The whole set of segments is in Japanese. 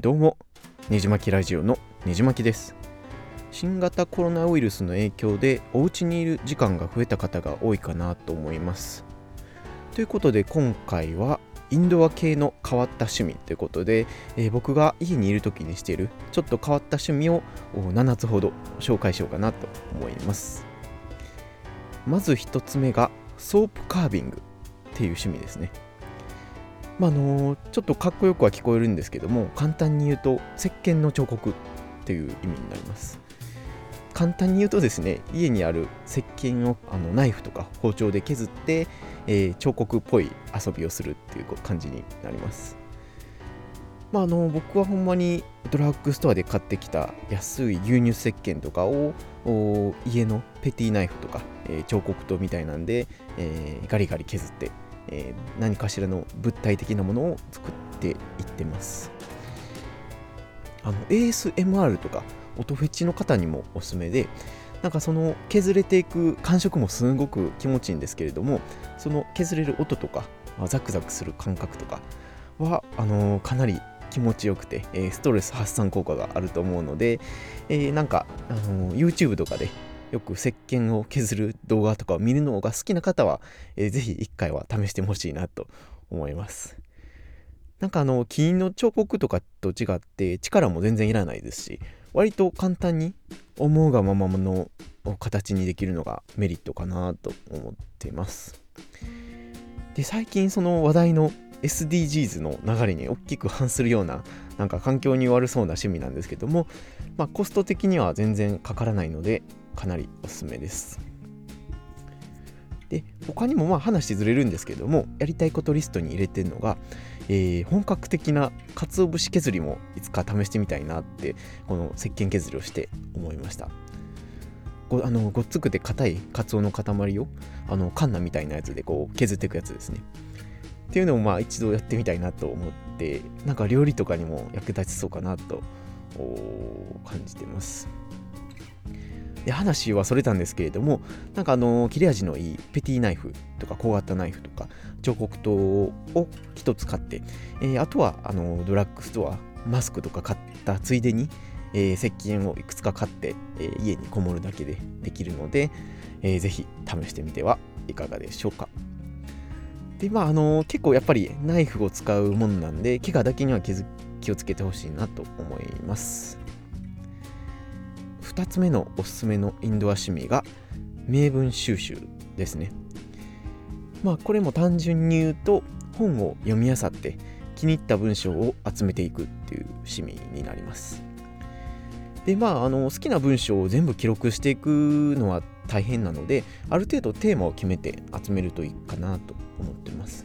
どうもねじまきラジオのねじまきです。新型コロナウイルスの影響でお家にいる時間が増えた方が多いかなと思います。ということで今回はインドア系の変わった趣味ということで、えー、僕が家にいる時にしているちょっと変わった趣味を7つほど紹介しようかなと思います。まず1つ目がソープカービングっていう趣味ですね。まあ、あのちょっとかっこよくは聞こえるんですけども簡単に言うと石鹸の彫刻っていう意味になります。簡単に言うとですね家にある石鹸をあのナイフとか包丁で削って、えー、彫刻っぽい遊びをするっていう感じになります。まあ、あの僕はほんまにドラッグストアで買ってきた安い牛乳石鹸とかを家のペティナイフとか、えー、彫刻刀みたいなんで、えー、ガリガリ削ってえー、何かしらの物体的なものを作っていってます。あの ASMR とか音フェチの方にもおすすめでなんかその削れていく感触もすごく気持ちいいんですけれどもその削れる音とか、ま、ザクザクする感覚とかはあのー、かなり気持ちよくて、えー、ストレス発散効果があると思うので、えー、なんか、あの YouTube とかでよく石鹸を削る動画とかを見るのが好きな方は、えー、ぜひ一回は試してほしいなと思います。なんかあの金の彫刻とかと違って力も全然いらないですし割と簡単に思うがままの形にできるのがメリットかなと思っています。で最近その話題の SDGs の流れに大きく反するようななんか環境に悪そうな趣味なんですけども、まあ、コスト的には全然かからないのでかなりおすすめです。で他にもまあ話ずれるんですけどもやりたいことリストに入れてるのが、えー、本格的な鰹節削りもいつか試してみたいなってこの石鹸削りをして思いました。ごあのごっつくて硬い鰹の塊をあのカンナみたいなやつでこう削っていくやつですね。っていうのもまあ一度やってみたいなと思ってなんか料理とかにも役立ちそうかなと感じてます。で話はそれたんですけれどもなんかあの切れ味のいいペティナイフとか小型ナイフとか彫刻刀を1つ買って、えー、あとはあのドラッグストアマスクとか買ったついでに、えー、石鹸をいくつか買って、えー、家にこもるだけでできるので、えー、ぜひ試してみてはいかがでしょうか。でまああの結構やっぱりナイフを使うもんなんで怪我だけには気をつけてほしいなと思います。2つ目のおすすめのインドア趣味が名文収集ですね。まあこれも単純に言うと本を読み漁って気に入った文章を集めていくっていう趣味になります。でまああの好きな文章を全部記録していくのは大変なのである程度テーマを決めて集めるといいかなと思ってます。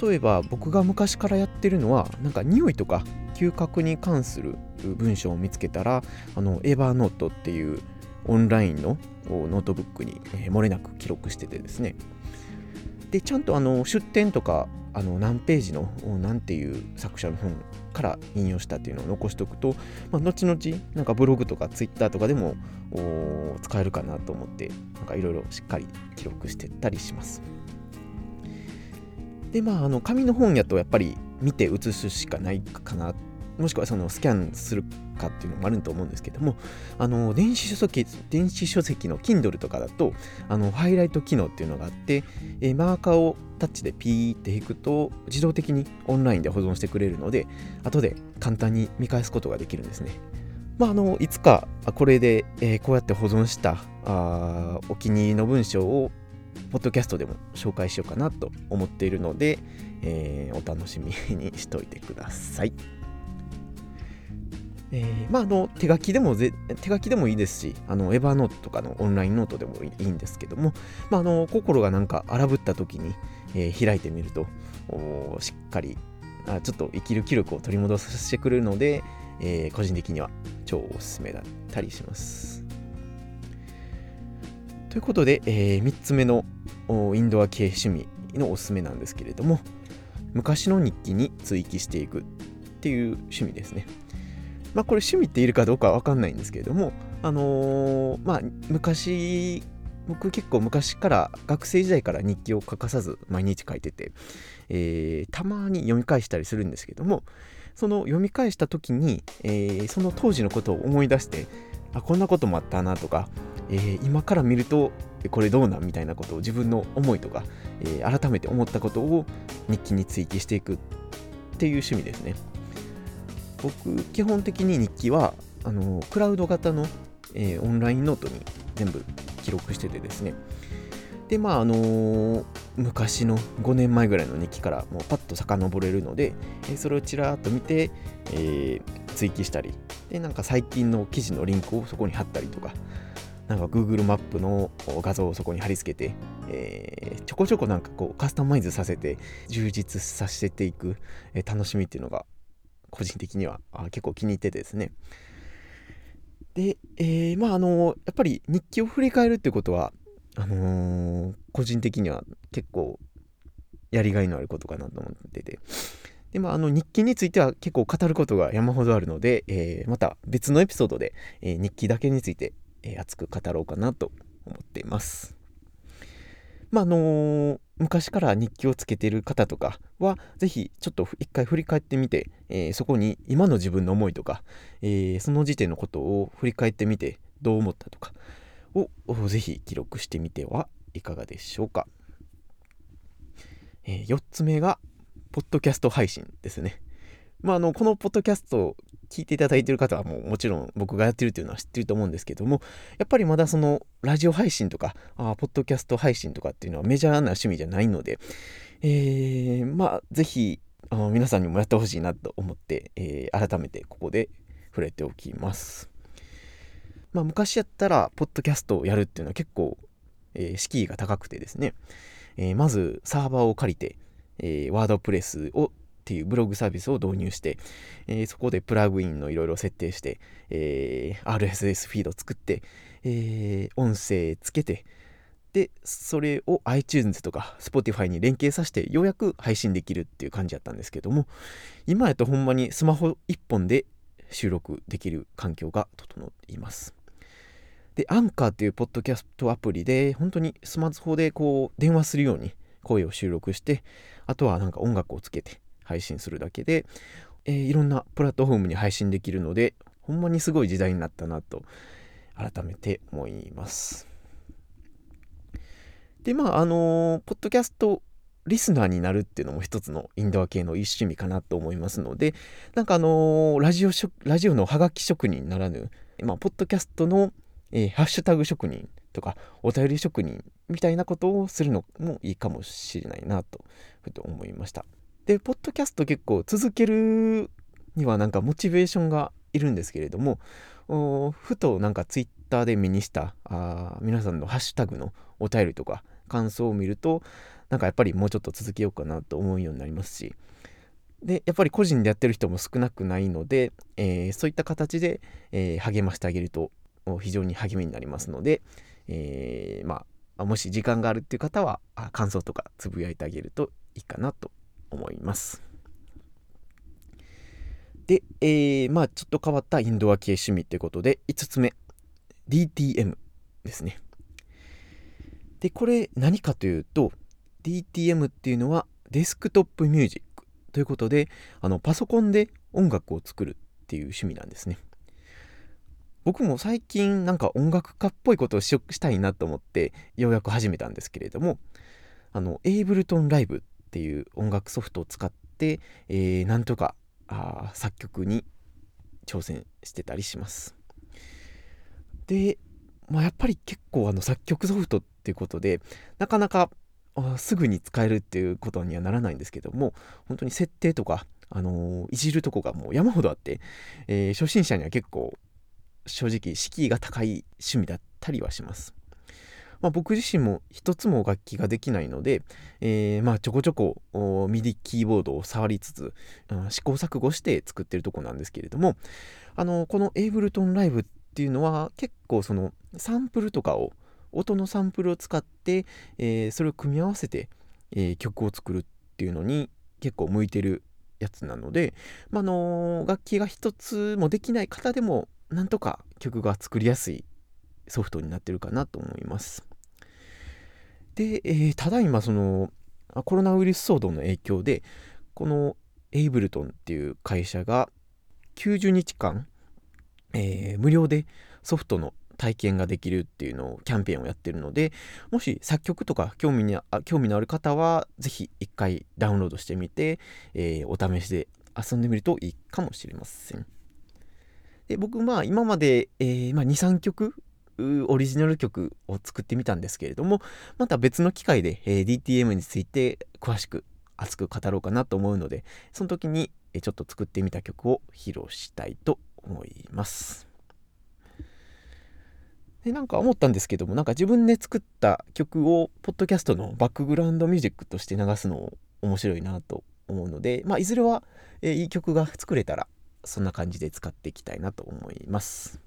例えば僕が昔からやってるのはなんか匂いとか嗅覚に関する文章を見つけたらあの Evernote っていうオンラインのノートブックに、えー、漏れなく記録しててですねでちゃんとあの出典とかあの何ページの何ていう作者の本から引用したっていうのを残しておくと、まあ、後々なんかブログとかツイッターとかでも使えるかなと思ってなんかいろいろしっかり記録してったりします。でまああの紙の本やとやっぱり見て写すしかないかなもしくはそのスキャンするかっていうのもあると思うんですけどもあの電子書籍電子書籍の Kindle とかだとあのハイライト機能っていうのがあって、えマーカーをタッチでピーって引くと自動的にオンラインで保存してくれるので後で簡単に見返すことができるんですね。まあ、あのいつかこれで、え、こうやって保存したあお気に入りの文章をポッドキャストでも紹介しようかなと思っているので、えー、お楽しみにしといてください。えー、まあ、あの手書きでも手書きでもいいですしあのエヴァノートとかのオンラインノートでもいいんですけども、まあ、あの心がなんか荒ぶった時に、えー、開いてみるとしっかりあちょっと生きる気力を取り戻させてくれるので、えー、個人的には超おすすめだったりします。ということで、えー、3つ目のインドア系趣味のおすすめなんですけれども昔の日記に追記していくっていう趣味ですね。まあこれ趣味っているかどうかは分かんないんですけれどもあのー、まあ昔僕結構昔から学生時代から日記を欠かさず毎日書いてて、えー、たまに読み返したりするんですけどもその読み返した時に、えー、その当時のことを思い出してあこんなこともあったなとか、えー、今から見るとこれどうなんみたいなことを自分の思いとか、えー、改めて思ったことを日記に追記していくっていう趣味ですね。僕基本的に日記はあのクラウド型の、えー、オンラインノートに全部記録しててですね。でまああのー、昔の5年前ぐらいの日記からもうパッと遡れるので、えー、それをちらっと見て、えー、追記したりでなんか最近の記事のリンクをそこに貼ったりとかなんか Google マップの画像をそこに貼り付けて、えー、ちょこちょこなんかこうカスタマイズさせて充実させていく、えー、楽しみっていうのが個人的には結構気に入っててですねで、えー、まああのやっぱり日記を振り返るっていうことはあのー、個人的には結構やりがいのあることかなと思っててでまあ、あの日記については結構語ることが山ほどあるので、えー、また別のエピソードで、えー、日記だけについて、え、熱く語ろうかなと思っています。まあのー、昔から日記をつけてる方とかは、ぜひちょっと一回振り返ってみて、えー、そこに今の自分の思いとか、えー、その時点のことを振り返ってみてどう思ったとかをぜひ記録してみてはいかがでしょうか。え4つ目が、ポッドキャスト配信ですね。まあ、あの、このポッドキャストを聞いていただいている方はもうもちろん僕がやってるというのは知ってると思うんですけども、やっぱりまだそのラジオ配信とか、あポッドキャスト配信とかっていうのはメジャーな趣味じゃないので、えー、まあ、ぜひ、あの皆さんにもやってほしいなと思って、えー、改めてここで触れておきます。まあ、昔やったら、ポッドキャストをやるっていうのは結構、えー、敷居が高くてですね、えー、まずサーバーを借りて、えー、ワードプレスをっていうブログサービスを導入して、えー、そこでプラグインのいろいろ設定して、えー、RSS フィード作って、えー、音声つけて、で、それを iTunes とか Spotify に連携させてようやく配信できるっていう感じだったんですけども、今やとほんまにスマホ1本で収録できる環境が整っています。で、アンカーっていうポッドキャストアプリで、本当にスマホでこう電話するように声を収録して、あとはなんか音楽をつけて配信するだけで、えー、いろんなプラットフォームに配信できるので、ほんまにすごい時代になったなと改めて思います。で、まあ、あのー、ポッドキャストリスナーになるっていうのも一つのインドア系の一趣味かなと思いますので、なんかあのー、ラジオラジオのハガキ職人ならぬ、まあ、ポッドキャストのえー、ハッシュタグ職人とかお便り職人みたいなことをするのもいいかもしれないなとふと思いました。で、ポッドキャスト結構続けるにはなんかモチベーションがいるんですけれども、ふとなんかツイッターで目にしたあ皆さんのハッシュタグのお便りとか感想を見るとなんかやっぱりもうちょっと続けようかなと思うようになりますし。でやっぱり個人でやってる人も少なくないので、えー、そういった形で、えー、励ましてあげると非常に励みになりますので、えー、まあ、もし時間があるっていう方は感想とかつぶやいてあげるといいかなと思います。で、えー、まあちょっと変わったインドア系趣味ということで5つ目 DTM ですね。でこれ何かというと DTM っていうのはデスクトップミュージックということであのパソコンで音楽を作るっていう趣味なんですね。僕も最近なんか音楽家っぽいことをしたいなと思ってようやく始めたんですけれどもあのエイブルトンライブっていう音楽ソフトを使って、えー、なんとかあ作曲に挑戦してたりしますで、まあ、やっぱり結構あの作曲ソフトっていうことでなかなかすぐに使えるっていうことにはならないんですけども本当に設定とかあのー、いじるとこがもう山ほどあって、えー、初心者には結構正直敷居が高い趣味だったりはします。まあ、僕自身も一つも楽器ができないので、えー、まあちょこちょこミディキーボードを触りつつ、うん、試行錯誤して作ってるとこなんですけれどもあのこのエイブルトンライブっていうのは結構そのサンプルとかを音のサンプルを使って、えー、それを組み合わせて、えー、曲を作るっていうのに結構向いてるやつなので、まあの楽器が一つもできない方でもなんとか曲が作りやすいソフトになってるかなと思います。で、えー、ただいまそのコロナウイルス騒動の影響でこのエイブルトンっていう会社が90日間、えー、無料でソフトの体験ができるっていうのをキャンペーンをやってるのでもし作曲とか興味に興味のある方は是非一回ダウンロードしてみて、えー、お試しで遊んでみるといいかもしれません。で僕まあ今まで、えー、まあ、23曲オリジナル曲を作ってみたんですけれどもまた別の機会で、え、DTM について詳しく熱く語ろうかなと思うのでその時にちょっと作ってみた曲を披露したいと思います。でなんか思ったんですけどもなんか自分で作った曲をポッドキャストのバックグラウンドミュージックとして流すの面白いなと思うので、まあ、いずれは、え、いい曲が作れたらそんな感じで使っていきたいなと思います。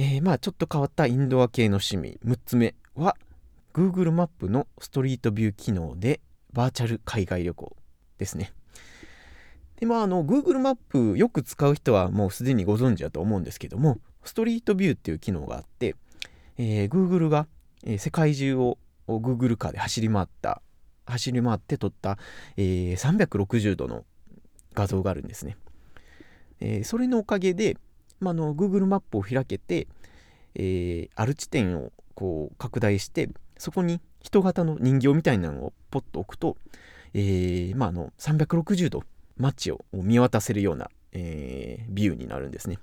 えー、まあちょっと変わったインドア系の趣味6つ目は Google マップのストリートビュー機能でバーチャル海外旅行ですね。でまああの Google マップよく使う人はもうすでにご存知だと思うんですけどもストリートビューっていう機能があって、えー、Google が、え、世界中を Google カーで走り回った走り回って撮った、えー、360度の画像があるんですね。えー、それのおかげで、まあ、の Google マップを開けて、えー、ある地点をこう拡大してそこに人型の人形みたいなのをポッと置くと、えーまあ、の360度街を見渡せるような、えー、ビューになるんですね。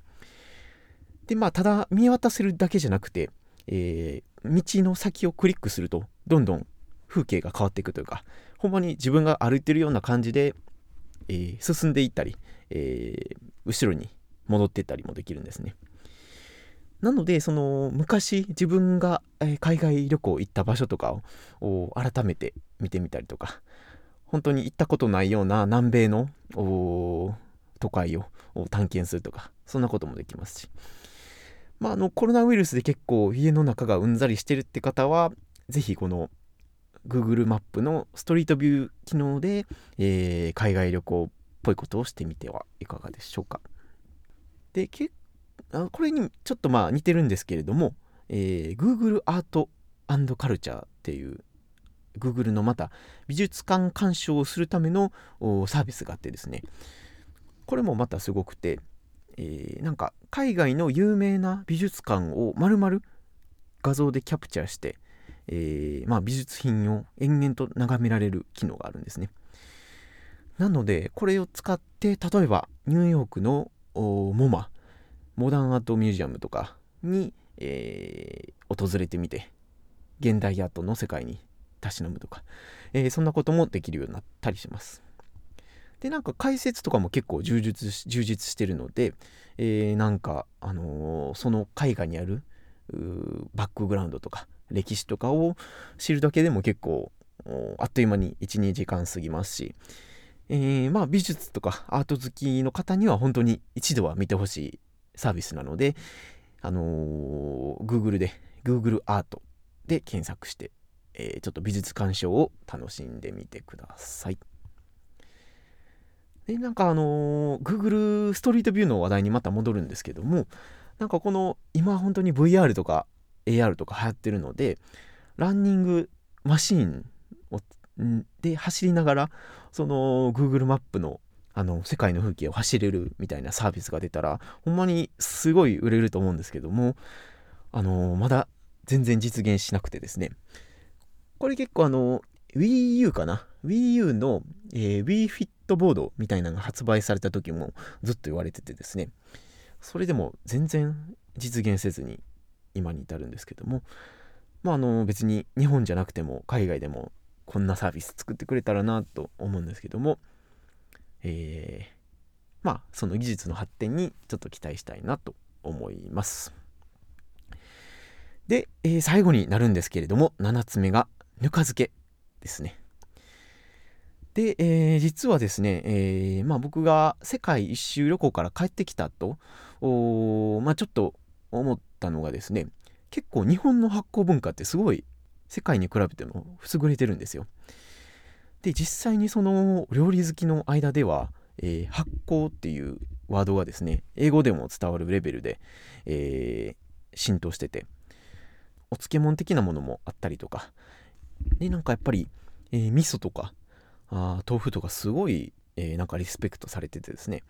でまあただ見渡せるだけじゃなくて、えー、道の先をクリックするとどんどん風景が変わっていくというかほんまに自分が歩いてるような感じで、えー、進んでいったり、えー、後ろに戻ってったりもできるんですね。なのでその昔自分が海外旅行行った場所とかを改めて見てみたりとか本当に行ったことないような南米の都会を探検するとかそんなこともできますしまあ、あのコロナウイルスで結構家の中がうんざりしてるって方は、ぜひこの Google マップのストリートビュー機能で、えー、海外旅行っぽいことをしてみてはいかがでしょうか。で、けあこれにちょっとまあ似てるんですけれども、えー、Google アートカルチャーっていう Google のまた美術館鑑賞をするためのサービスがあってですね、これもまたすごくて、えー、なんか海外の有名な美術館を丸々画像でキャプチャーして、えー、まあ、美術品を延々と眺められる機能があるんですね。なのでこれを使って例えばニューヨークのモマモダンアートミュージアムとかに、えー、訪れてみて現代アートの世界にたしなむとか、えー、そんなこともできるようになったりします。でなんか解説とかも結構充実充実してるので、えー、なんか、あのー、その絵画にあるバックグラウンドとか歴史とかを知るだけでも結構あっという間に12時間過ぎますし、えー、まあ美術とかアート好きの方には本当に一度は見てほしいサービスなので、あのー、Google で Google アートで検索して、えー、ちょっと美術鑑賞を楽しんでみてください。で、なんかあのー、Google ストリートビューの話題にまた戻るんですけども、なんかこの、今本当に VR とか AR とか流行ってるので、ランニングマシーンで走りながら、その Google マップのあの世界の風景を走れるみたいなサービスが出たら、ほんまにすごい売れると思うんですけども、あの、まだ全然実現しなくてですね、これ結構あの Wii U かな？Wii U の、えー、Wii Fit ボードみたいなのが発売された時もずっと言われててですね。それでも全然実現せずに今に至るんですけども。まああの別に日本じゃなくても海外でもこんなサービス作ってくれたらなと思うんですけども。えー、まあその技術の発展にちょっと期待したいなと思います。で、えー、最後になるんですけれども7つ目がぬか漬けですね。で、えー、実はですね、えー、まあ、僕が世界一周旅行から帰ってきたと、おまあ、ちょっと思ったのがですね、結構日本の発酵文化ってすごい世界に比べても優れてるんですよ。で、実際にその料理好きの間では、えー、発酵っていうワードがですね、英語でも伝わるレベルで、えー、浸透してて、お漬物的なものもあったりとか、で、なんかやっぱり、えー、味噌とか、あ豆腐とかすごい、えー、なんかリスペクトされててですね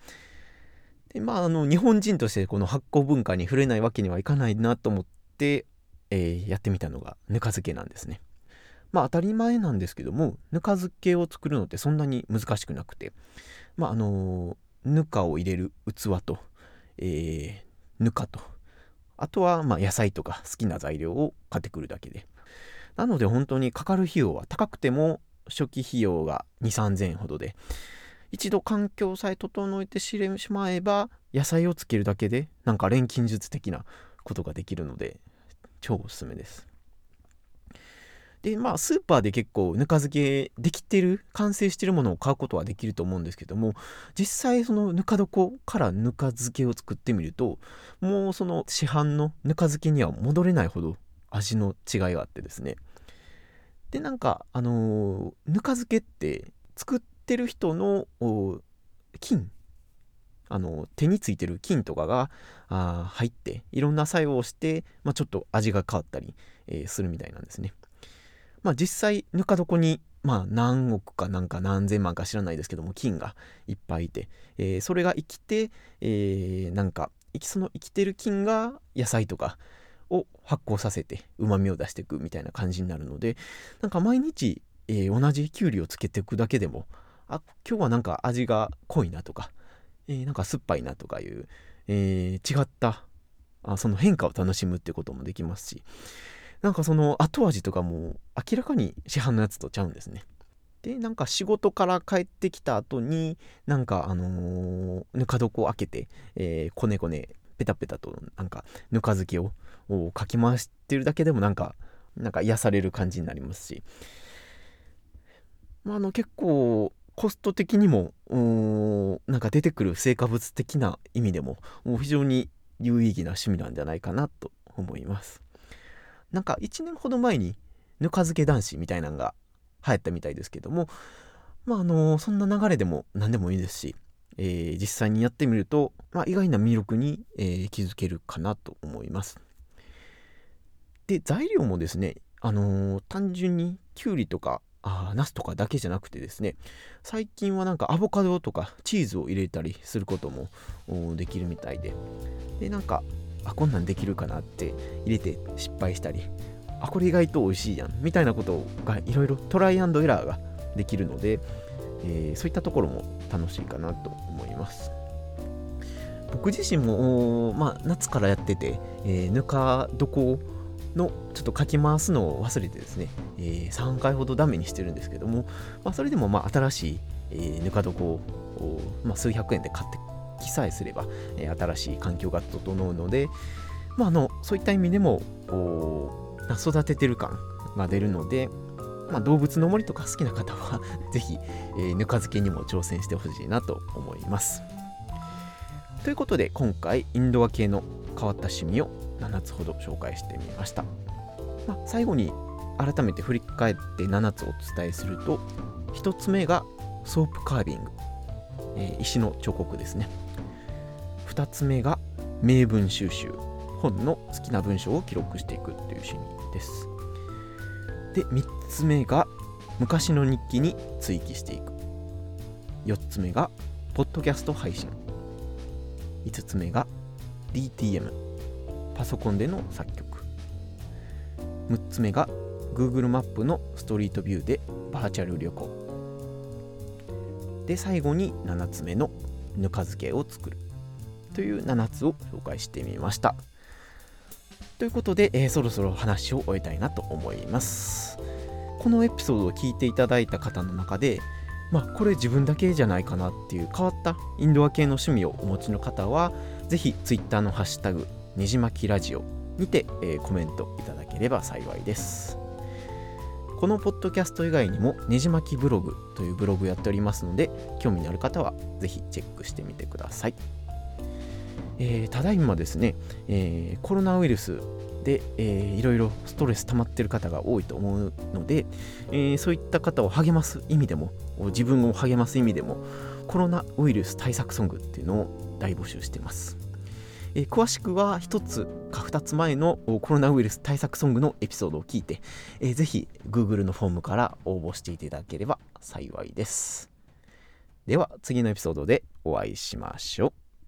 でまああの日本人としてこの発酵文化に触れないわけにはいかないなと思って、えー、やってみたのがぬか漬けなんですね。まあ当たり前なんですけどもぬか漬けを作るのってそんなに難しくなくて。まああのぬかを入れる器と、えー、ぬかと。あとはま野菜とか好きな材料を買ってくるだけで。なので本当にかかる費用は高くても初期費用が2 3 0 0 0円ほどで。一度環境さえ整えてしまえば野菜をつけるだけでなんか錬金術的なことができるので超おすすめです。でまあスーパーで結構ぬか漬けできてる完成してるものを買うことはできると思うんですけども実際そのぬか床からぬか漬けを作ってみるともうその市販のぬか漬けには戻れないほど味の違いがあってですね。でなんかあのー、ぬか漬けって作ってる人の菌あの手についてる菌とかがあ入っていろんな作用をして、まあ、ちょっと味が変わったり、えー、するみたいなんですね。まあ実際ぬか床にまあ何億かなんか何千万か知らないですけども菌がいっぱいいて、えー、それが生きて、えー、なんかその生きてる菌が野菜とかを発酵させてうまみを出していくみたいな感じになるのでなんか毎日、えー、同じきゅうりをつけていくだけでもあ今日はなんか味が濃いなとか、えー、なんか酸っぱいなとかいう、えー、違ったあその変化を楽しむってこともできますしなんかその後味とかも明らかに市販のやつとちゃうんですね。でなんか仕事から帰ってきた後になんかあのー、ぬか床を開けて、えー、こねこねペタペタとなんかぬか漬けをかき回してるだけでもなんかなんか癒される感じになりますし、まあ、あの結構コスト的にもなんか出てくる成果物的な意味でも非常に有意義な趣味なんじゃないかなと思いますなんか1年ほど前にぬか漬け男子みたいなのが流行ったみたいですけどもまああのそんな流れでも何でもいいですしえー、実際にやってみると、まあ、意外な魅力に、えー、気づけるかなと思います。で材料もですね、あのー、単純にきゅうりとかあナスとかだけじゃなくてですね最近はなんかアボカドとかチーズを入れたりすることもできるみたいででなんかあこんなんできるかなって入れて失敗したりあこれ意外と美味しいやんみたいなことがいろいろトライアンドエラーができるので、えー、そういったところも楽しいかなと思います。僕自身も、まあ、夏からやってて、えー、ぬか床のちょっとかき回すのを忘れてですね、えー、3回ほどダメにしてるんですけども、まあ、それでもまあ新しい、えー、ぬか床を、まあ、数百円で買ってきさえすれば、えー、新しい環境が整うので、まあ、あのそういった意味でも育ててる感が出るので、まあ、動物の森とか好きな方は ぜひ、えー、ぬか漬けにも挑戦してほしいなと思います。ということで今回インドア系の変わった趣味を7つほど紹介してみました。まあ、最後に改めて振り返って7つお伝えすると1つ目がソープカービング、えー、石の彫刻ですね。2つ目が名文収集。本の好きな文章を記録していくという趣味です。で3つ目が昔の日記に追記していく。4つ目がポッドキャスト配信。5つ目が DTM パソコンでの作曲。6つ目が Google マップのストリートビューでバーチャル旅行。で最後に7つ目のぬか漬けを作る。という7つを紹介してみました。ということで、えー、そろそろ話を終えたいなと思います。このエピソードを聞いていただいた方の中で、まあ、これ自分だけじゃないかなっていう変わったインドア系の趣味をお持ちの方は、ぜひ Twitter のハッシュタグ、ねじまきラジオにて、えー、コメントいただければ幸いです。このポッドキャスト以外にもねじまきブログというブログやっておりますので興味のある方はぜひチェックしてみてください。えー、ただいまですね、えー、コロナウイルスで、えー、いろいろストレス溜まってる方が多いと思うので、えー、そういった方を励ます意味でも自分を励ます意味でもコロナウイルス対策ソングっていうのを大募集してます、えー、詳しくは1つか2つ前のコロナウイルス対策ソングのエピソードを聞いて、えー、ぜひ Google のフォームから応募していただければ幸いです。では次のエピソードでお会いしましょう。